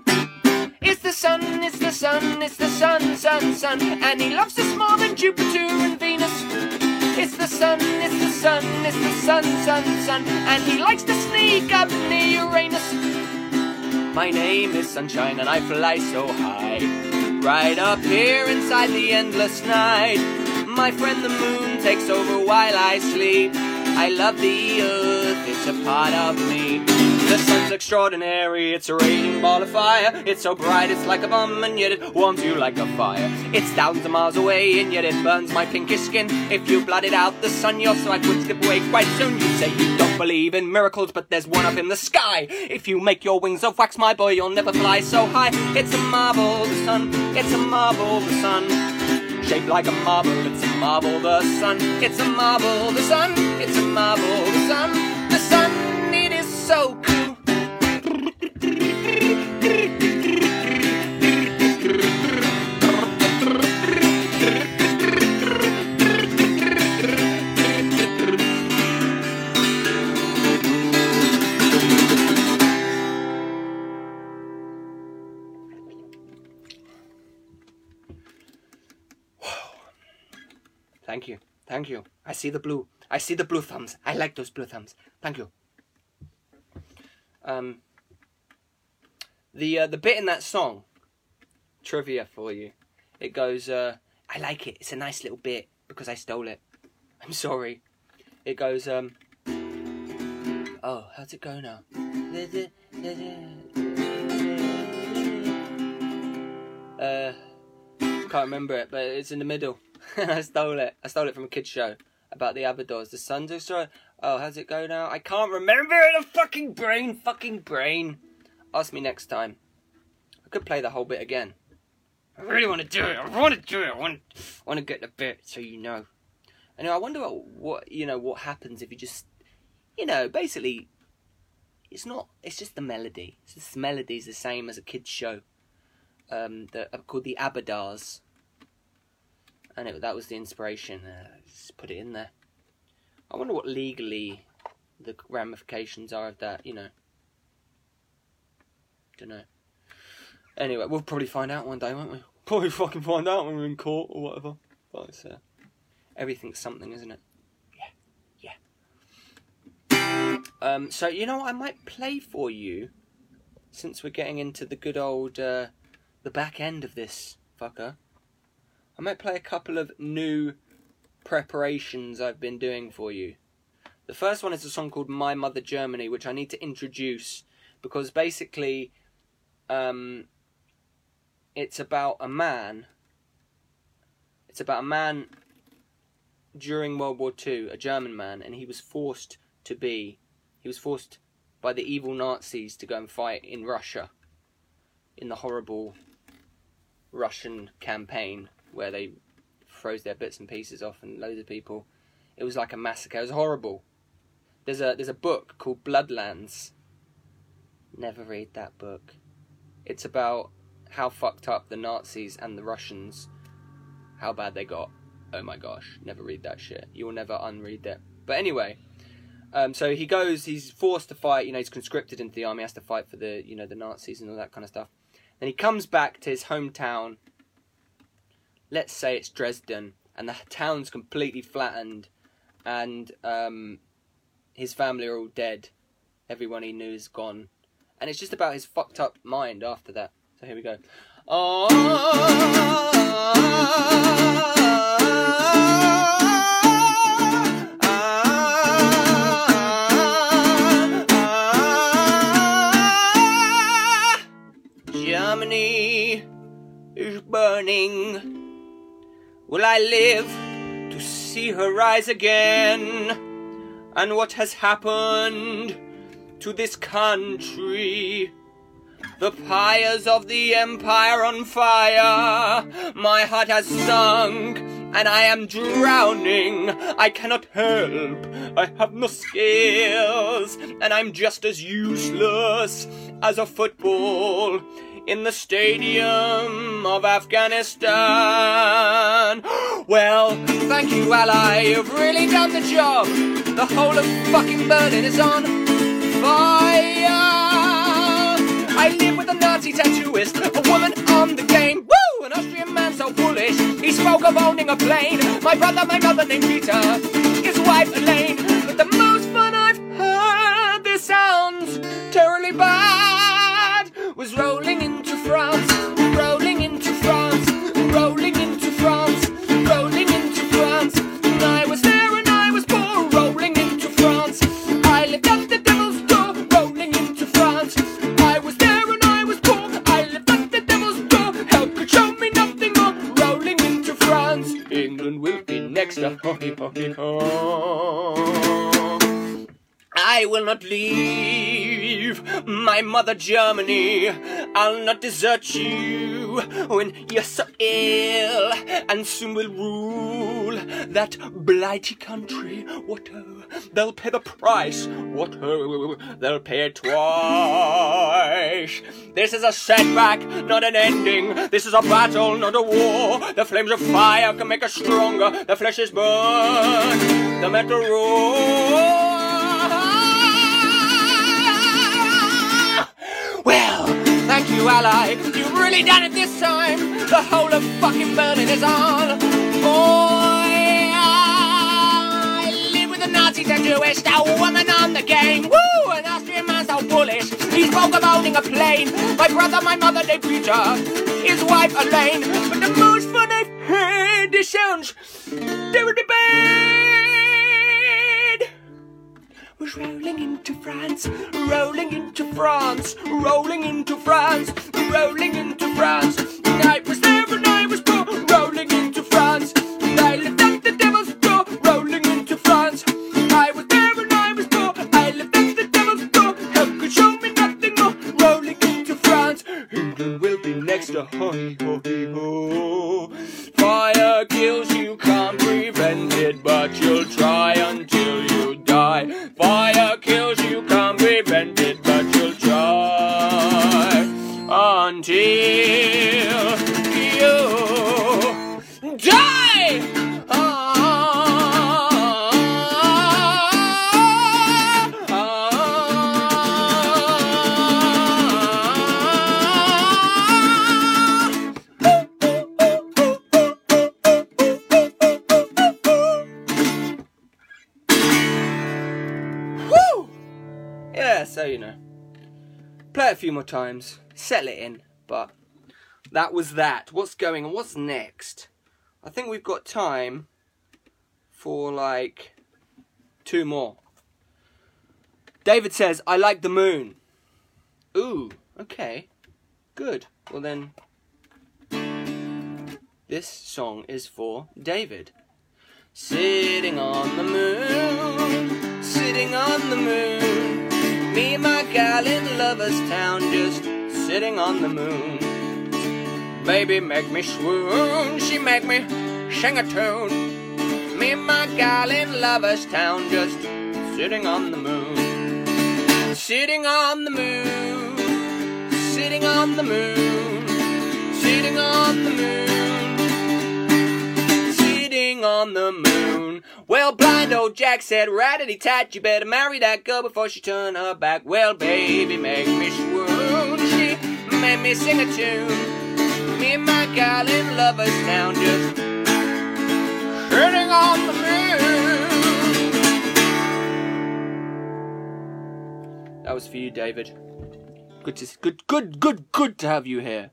S1: It's the sun, it's the sun, it's the sun, sun, sun. And he loves us more than Jupiter and Venus. It's the sun, it's the sun, it's the sun, sun, sun. And he likes to sneak up near Uranus. My name is Sunshine and I fly so high. Right up here inside the endless night. My friend the moon takes over while I sleep. I love the earth, it's a part of me. The sun's extraordinary, it's a raging ball of fire. It's so bright, it's like a bomb, and yet it warms you like a fire. It's thousands of miles away, and yet it burns my pinkish skin. If you blotted out the sun, your sight would slip away quite soon. You say you don't believe in miracles, but there's one up in the sky. If you make your wings of wax, my boy, you'll never fly so high. It's a marble, the sun, it's a marble, the sun shaped like a marble. It's a marble, the sun. It's a marble, the sun. It's a marble, the sun. The sun, it is so cool. Thank you. Thank you. I see the blue. I see the blue thumbs. I like those blue thumbs. Thank you. Um, the uh, the bit in that song, trivia for you. It goes, uh, I like it. It's a nice little bit because I stole it. I'm sorry. It goes, um, oh, how's it go now? Uh, can't remember it, but it's in the middle. I stole it. I stole it from a kids show about the Abadas. The Sun's destroyed. Oh, how's it go now? I can't remember it. A fucking brain, fucking brain. Ask me next time. I could play the whole bit again. I really want to do it. I want to do it. I want, I want to get the bit so you know. And I wonder what, what you know what happens if you just, you know, basically, it's not. It's just the melody. It's the melody's the same as a kids show. Um, that are called the Abadas and it, that was the inspiration. Uh, just put it in there. I wonder what legally the ramifications are of that. You know, don't know. Anyway, we'll probably find out one day, won't we? Probably fucking find out when we're in court or whatever. But it's, uh, everything's something, isn't it? Yeah, yeah. Um, so you know I might play for you, since we're getting into the good old uh, the back end of this fucker. I might play a couple of new preparations I've been doing for you. The first one is a song called My Mother Germany, which I need to introduce because basically um, it's about a man. It's about a man during World War II, a German man, and he was forced to be, he was forced by the evil Nazis to go and fight in Russia in the horrible Russian campaign where they froze their bits and pieces off and loads of people. It was like a massacre. It was horrible. There's a there's a book called Bloodlands. Never read that book. It's about how fucked up the Nazis and the Russians, how bad they got. Oh my gosh, never read that shit. You will never unread it. But anyway, um, so he goes. He's forced to fight. You know, he's conscripted into the army. Has to fight for the you know the Nazis and all that kind of stuff. Then he comes back to his hometown let's say it's Dresden, and the town's completely flattened, and um, his family are all dead. Everyone he knew is gone, and it's just about his fucked up mind after that. So here we go. Oh, Germany is burning. Will I live to see her rise again? And what has happened to this country? The pyres of the empire on fire. My heart has sunk and I am drowning. I cannot help. I have no skills and I'm just as useless as a football in the stadium of Afghanistan. Well, thank you, ally, you've really done the job. The whole of fucking Berlin is on fire. I live with a Nazi tattooist, a woman on the game. Woo! An Austrian man so foolish, he spoke of owning a plane. My brother, my mother named Peter, his wife Elaine. But the most fun I've had, this sounds terribly bad, ho. I will not leave my mother Germany. I'll not desert you when you're so ill and soon will rule that blighty country. What oh, they'll pay the price. What oh, they'll pay it twice. This is a setback, not an ending. This is a battle, not a war. The flames of fire can make us stronger. The flesh is burned, the metal roar. Well, thank you, ally. You've really done it this time. The whole of fucking Berlin is on. Boy, Tattooist, a woman on the game. Woo! An Austrian man so bullish. He spoke of owning a plane. My brother, my mother, they Peter. His wife, Elaine. But the most fun I've this sounds terribly bad was rolling into France, rolling into France, rolling into France, rolling into France. And I was there next to times, settle it in, but that was that. What's going on? What's next? I think we've got time for like two more. David says, I like the moon. Ooh, okay. Good. Well then, this song is for David. Sitting on the moon, sitting on the moon. Me and my gal in Lover's Town, just sitting on the moon. Baby make me swoon, she make me sing a tune. Me and my gal in Lover's Town, just sitting on the moon. Sitting on the moon, sitting on the moon, sitting on the moon sitting on the moon. Well, blind old Jack said, Rattity tat, you better marry that girl before she turn her back. Well, baby, make me swoon. She made me sing a tune. Me and my gal in Lover's Town just sitting on the moon. That was for you, David. Good to good, good, good, good to have you here.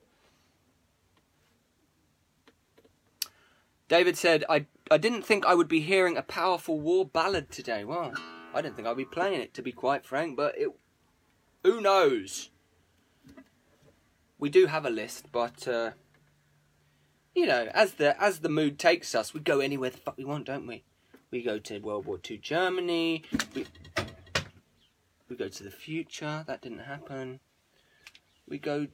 S1: David said, I, I didn't think I would be hearing a powerful war ballad today. Well, I didn't think I'd be playing it, to be quite frank, but it, who knows? We do have a list, but, uh, you know, as the, as the mood takes us, we go anywhere the fuck we want, don't we? We go to World War II Germany, we, we go to the future, that didn't happen. We go...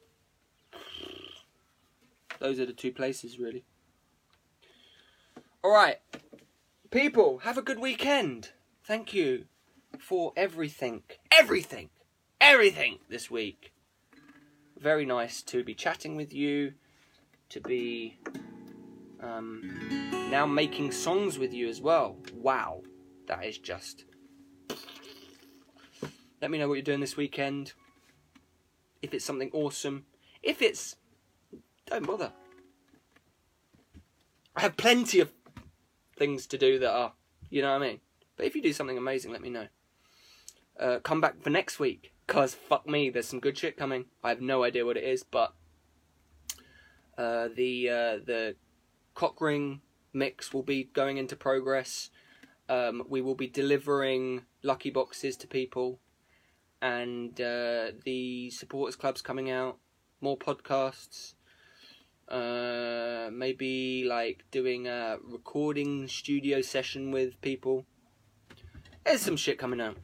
S1: Those are the two places, really. Alright. People, have a good weekend. Thank you for everything. Everything! Everything this week. Very nice to be chatting with you, to be um, now making songs with you as well. Wow, that is just. Let me know what you're doing this weekend. If it's something awesome. If it's. Don't bother. I have plenty of things to do that are. You know what I mean? But if you do something amazing, let me know. Uh, come back for next week. Because fuck me, there's some good shit coming. I have no idea what it is, but. Uh, the uh, the cockring mix will be going into progress. Um, we will be delivering lucky boxes to people, and uh, the supporters club's coming out. More podcasts. Uh, maybe like doing a recording studio session with people. There's some shit coming out.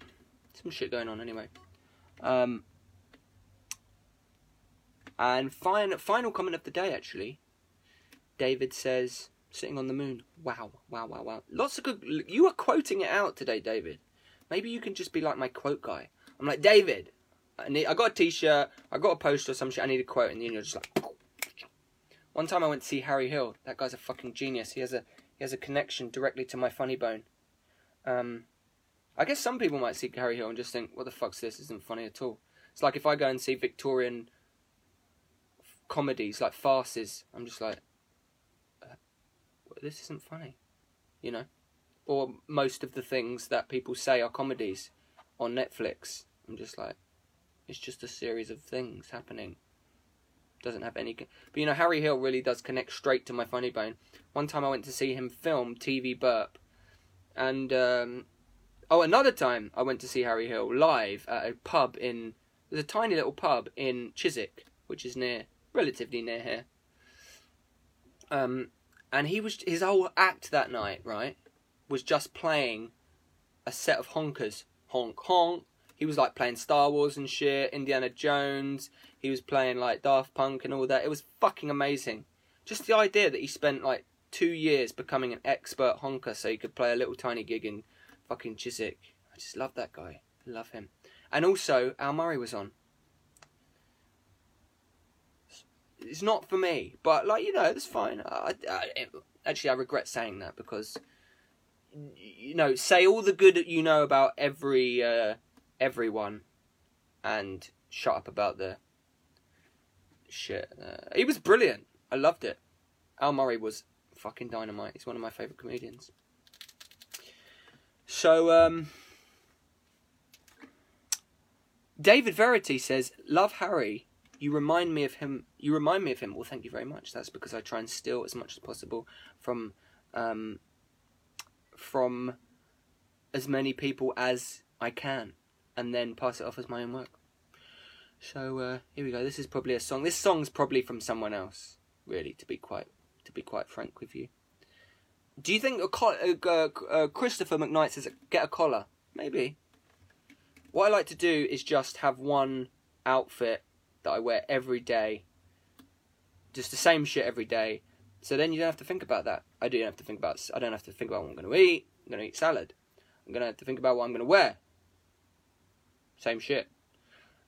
S1: Some shit going on anyway. Um, and final final comment of the day actually. David says, sitting on the moon. Wow, wow, wow, wow. Lots of good. You are quoting it out today, David. Maybe you can just be like my quote guy. I'm like, David, I, need, I got a t shirt, I got a poster or some shit, I need a quote, and then you're just like. One time I went to see Harry Hill. That guy's a fucking genius. He has a he has a connection directly to my funny bone. Um, I guess some people might see Harry Hill and just think, "What the fuck's this? Isn't funny at all." It's like if I go and see Victorian comedies like farces. I'm just like, this isn't funny, you know? Or most of the things that people say are comedies on Netflix. I'm just like, it's just a series of things happening. Doesn't have any. But you know, Harry Hill really does connect straight to my funny bone. One time I went to see him film TV Burp. And, um, oh, another time I went to see Harry Hill live at a pub in. There's a tiny little pub in Chiswick, which is near, relatively near here. Um, and he was his whole act that night, right, was just playing a set of honkers, honk honk. He was like playing Star Wars and shit, Indiana Jones. He was playing like Daft Punk and all that. It was fucking amazing. Just the idea that he spent like two years becoming an expert honker so he could play a little tiny gig in fucking Chiswick. I just love that guy. I love him. And also, Al Murray was on. it's not for me. But like you know, it's fine. I, I, actually, I regret saying that because you know, say all the good that you know about every uh, everyone, and shut up about the shit. Uh, he was brilliant. I loved it. Al Murray was fucking dynamite. He's one of my favorite comedians. So, um, David Verity says, "Love Harry." you remind me of him. You remind me of him. Well, thank you very much. That's because I try and steal as much as possible from, um, from as many people as I can, and then pass it off as my own work. So uh, here we go. This is probably a song. This song's probably from someone else. Really, to be quite to be quite frank with you. Do you think a uh, uh, Christopher McKnight says get a collar? Maybe. What I like to do is just have one outfit that I wear every day. Just the same shit every day. So then you don't have to think about that. I don't have to think about. I don't have to think about what I'm going to eat. I'm going to eat salad. I'm going to have to think about what I'm going to wear. Same shit.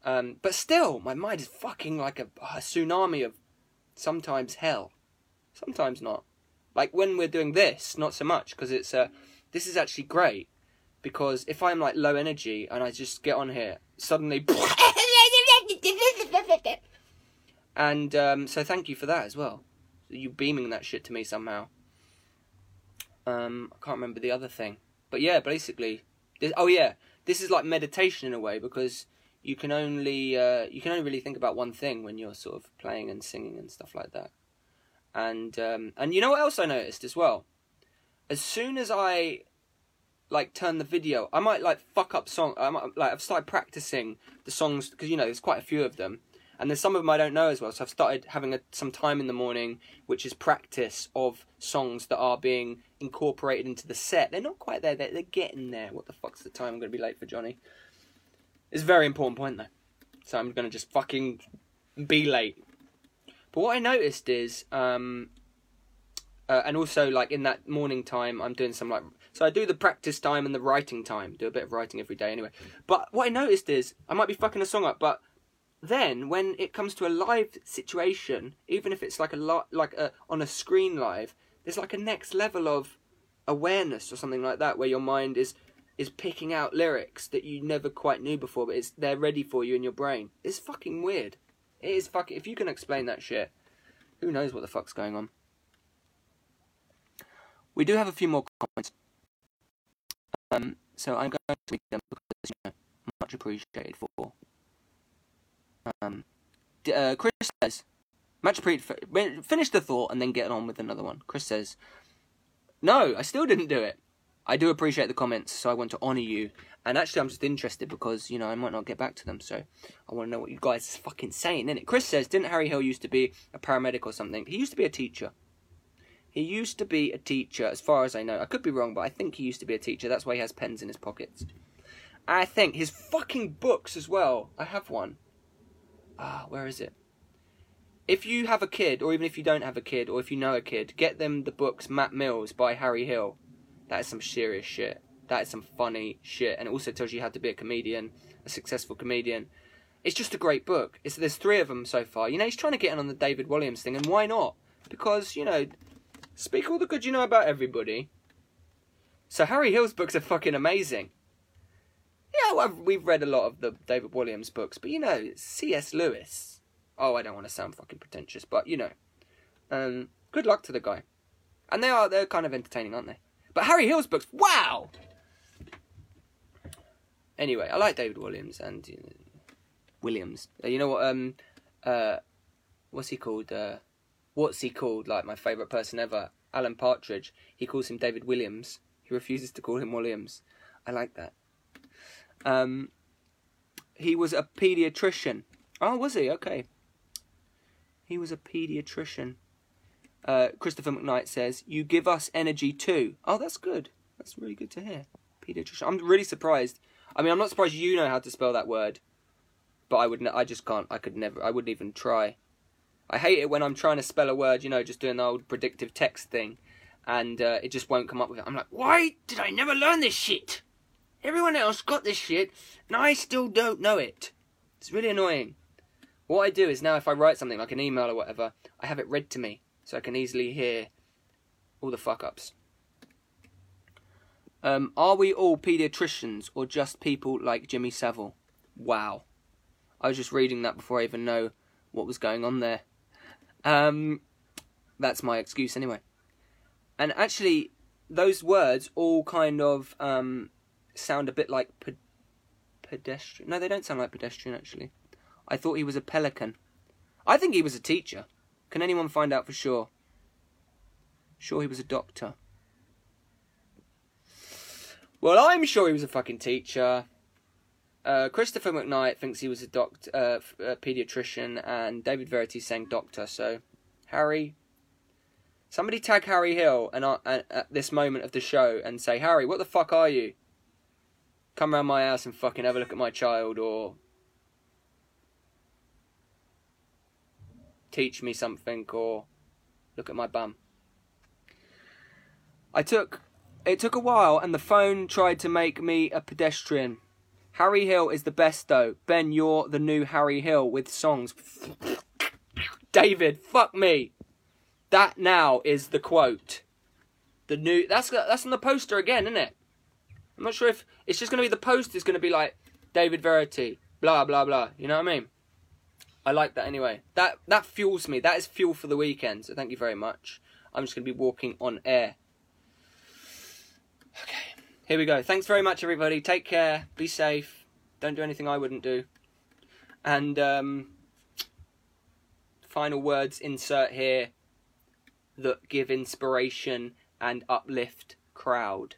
S1: Um, but still, my mind is fucking like a, a tsunami of sometimes hell, sometimes not. Like when we're doing this, not so much because it's uh, this is actually great because if I'm like low energy and I just get on here, suddenly And um, so thank you for that as well. You beaming that shit to me somehow. Um, I can't remember the other thing, but yeah, basically, this, oh yeah, this is like meditation in a way because you can only uh, you can only really think about one thing when you're sort of playing and singing and stuff like that. And um, and you know what else I noticed as well? As soon as I like turn the video, I might like fuck up song. I might, like I've started practicing the songs because you know there's quite a few of them and there's some of them I don't know as well. So I've started having a, some time in the morning, which is practice of songs that are being incorporated into the set. They're not quite there. They're, they're getting there. What the fuck's the time? I'm going to be late for Johnny. It's a very important point though, so I'm to just fucking be late. But what I noticed is, um, uh, and also like in that morning time, I'm doing some like so I do the practice time and the writing time. Do a bit of writing every day anyway. But what I noticed is I might be fucking a song up, but then when it comes to a live situation, even if it's like a li- like a on a screen live, there's like a next level of awareness or something like that where your mind is is picking out lyrics that you never quite knew before, but it's they're ready for you in your brain. It's fucking weird. It is fucking. If you can explain that shit, who knows what the fuck's going on? We do have a few more comments. Um, so I'm going to read them because you know, much appreciated for. Um, uh, Chris says, much appreciated. Finish the thought and then get on with another one. Chris says, no, I still didn't do it. I do appreciate the comments, so I want to honour you. And actually, I'm just interested because, you know, I might not get back to them, so I want to know what you guys are fucking saying, innit? Chris says, didn't Harry Hill used to be a paramedic or something? He used to be a teacher. He used to be a teacher, as far as I know. I could be wrong, but I think he used to be a teacher. That's why he has pens in his pockets. I think his fucking books as well. I have one. Ah, where is it? If you have a kid, or even if you don't have a kid, or if you know a kid, get them the books Matt Millz by Harry Hill. That is some serious shit. That is some funny shit, and it also tells you how to be a comedian, a successful comedian. It's just a great book. It's there's three of them so far. You know, he's trying to get in on the David Walliams thing, and why not? Because you know, speak all the good you know about everybody. So Harry Hill's books are fucking amazing. Yeah, well, we've read a lot of the David Walliams books, but you know, C.S. Lewis. Oh, I don't want to sound fucking pretentious, but you know, um, good luck to the guy. And they are they're kind of entertaining, aren't they? But Harry Hill's books, wow. Anyway, I like David Walliams and you know, Williams. Uh, you know what? Um, uh, what's he called? Uh, what's he called? Like my favourite person ever, Alan Partridge. He calls him David Williams. He refuses to call him Walliams. I like that. Um, he was a paediatrician. Oh, was he? Okay. He was a paediatrician. Uh, Christopher McKnight says, "You give us energy too." Oh, that's good. That's really good to hear. Pediatrician. I'm really surprised. I mean, I'm not surprised you know how to spell that word, but I would. I just can't. I could never. I wouldn't even try. I hate it when I'm trying to spell a word. You know, just doing the old predictive text thing, and uh, it just won't come up with it. I'm like, why did I never learn this shit? Everyone else got this shit, and I still don't know it. It's really annoying. What I do is now, if I write something like an email or whatever, I have it read to me so I can easily hear all the fuck ups. Um, are we all paediatricians or just people like Jimmy Savile? Wow. I was just reading that before I even know what was going on there. Um, that's my excuse anyway. And actually, those words all kind of um, sound a bit like pe- pedestrian. No, they don't sound like pedestrian actually. I thought he was a pelican. I think he was a teacher. Can anyone find out for sure? Sure, he was a doctor. Well, I'm sure he was a fucking teacher. Uh, Christopher McKnight thinks he was a doctor, uh, a pediatrician, and David Verity saying doctor. So, Harry, somebody tag Harry Hill and uh, at this moment of the show and say, Harry, what the fuck are you? Come round my house and fucking have a look at my child, or teach me something or look at my bum. I took it took a while and the phone tried to make me a pedestrian. Harry Hill is the best though. Ben, you're the new Harry Hill with songs. David, fuck me. That now is the quote. The new that's that's on the poster again, isn't it? I'm not sure if it's just gonna be the post is gonna be like David Verity, blah blah blah. You know what I mean? I like that anyway. That that fuels me. That is fuel for the weekend. So thank you very much. I'm just going to be walking on air. Okay, here we go. Thanks very much, everybody. Take care. Be safe. Don't do anything I wouldn't do. And um, final words insert here that give inspiration and uplift crowd.